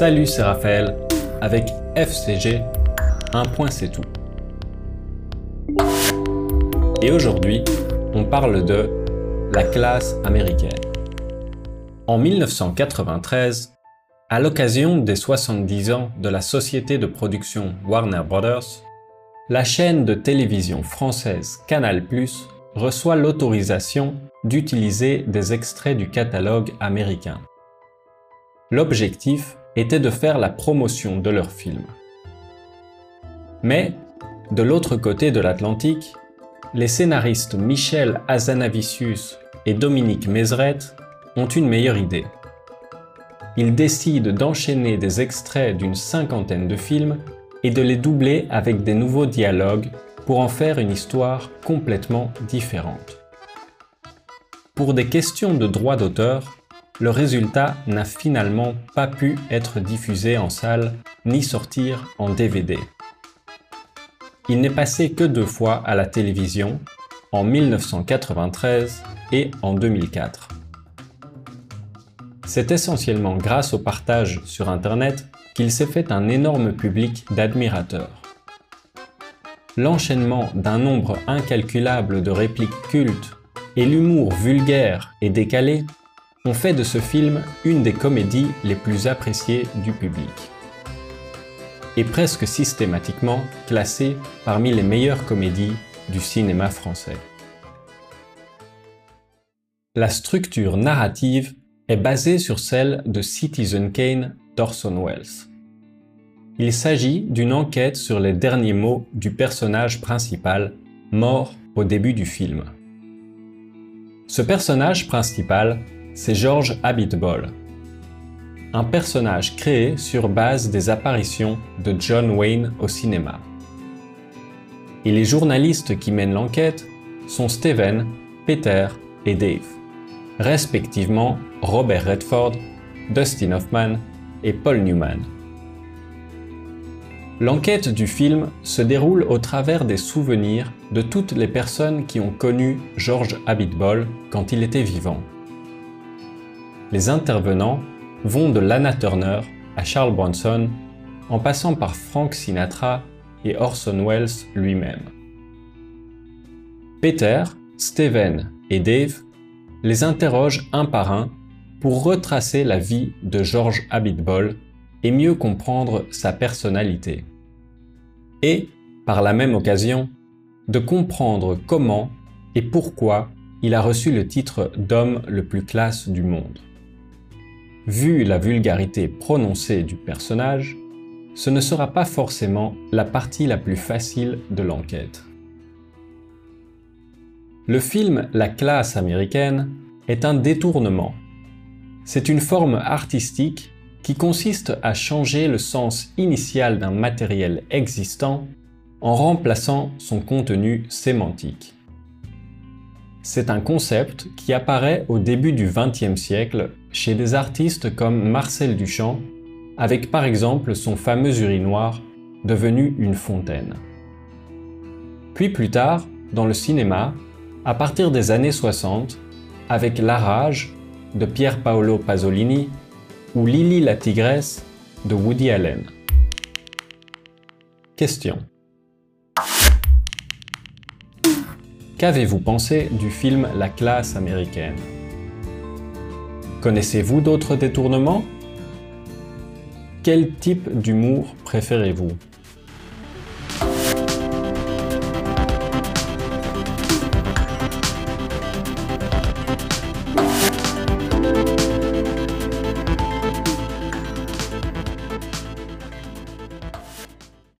Salut, c'est Raphaël. Avec FCG, un point c'est tout. Et aujourd'hui, on parle de la classe américaine. En 1993, à l'occasion des 70 ans de la société de production Warner Brothers, la chaîne de télévision française Canal+ reçoit l'autorisation d'utiliser des extraits du catalogue américain. L'objectif était de faire la promotion de leur film. Mais, de l'autre côté de l'Atlantique, les scénaristes Michel Azanavicius et Dominique Mézeret ont une meilleure idée. Ils décident d'enchaîner des extraits d'une cinquantaine de films et de les doubler avec des nouveaux dialogues pour en faire une histoire complètement différente. Pour des questions de droit d'auteur, le résultat n'a finalement pas pu être diffusé en salle ni sortir en DVD. Il n'est passé que deux fois à la télévision, en 1993 et en 2004. C'est essentiellement grâce au partage sur Internet qu'il s'est fait un énorme public d'admirateurs. L'enchaînement d'un nombre incalculable de répliques cultes et l'humour vulgaire et décalé ont fait de ce film une des comédies les plus appréciées du public. Et presque systématiquement classée parmi les meilleures comédies du cinéma français. La structure narrative est basée sur celle de Citizen Kane d'Orson Welles. Il s'agit d'une enquête sur les derniers mots du personnage principal, mort au début du film. Ce personnage principal c'est George Abitbol, un personnage créé sur base des apparitions de John Wayne au cinéma. Et les journalistes qui mènent l'enquête sont Steven, Peter et Dave, respectivement Robert Redford, Dustin Hoffman et Paul Newman. L'enquête du film se déroule au travers des souvenirs de toutes les personnes qui ont connu George Abitbol quand il était vivant les intervenants vont de Lana Turner à Charles Bronson en passant par Frank Sinatra et Orson Welles lui-même. Peter, Steven et Dave les interrogent un par un pour retracer la vie de George Abitbol et mieux comprendre sa personnalité. Et, par la même occasion, de comprendre comment et pourquoi il a reçu le titre d'homme le plus classe du monde. Vu la vulgarité prononcée du personnage, ce ne sera pas forcément la partie la plus facile de l'enquête. Le film La classe américaine est un détournement. C'est une forme artistique qui consiste à changer le sens initial d'un matériel existant en remplaçant son contenu sémantique. C'est un concept qui apparaît au début du XXe siècle chez des artistes comme Marcel Duchamp, avec par exemple son fameux urinoir devenu une fontaine. Puis plus tard, dans le cinéma, à partir des années 60, avec La Rage de Pier Paolo Pasolini ou Lily la tigresse de Woody Allen. Question. Qu'avez-vous pensé du film La classe américaine? Connaissez-vous d'autres détournements? Quel type d'humour préférez-vous?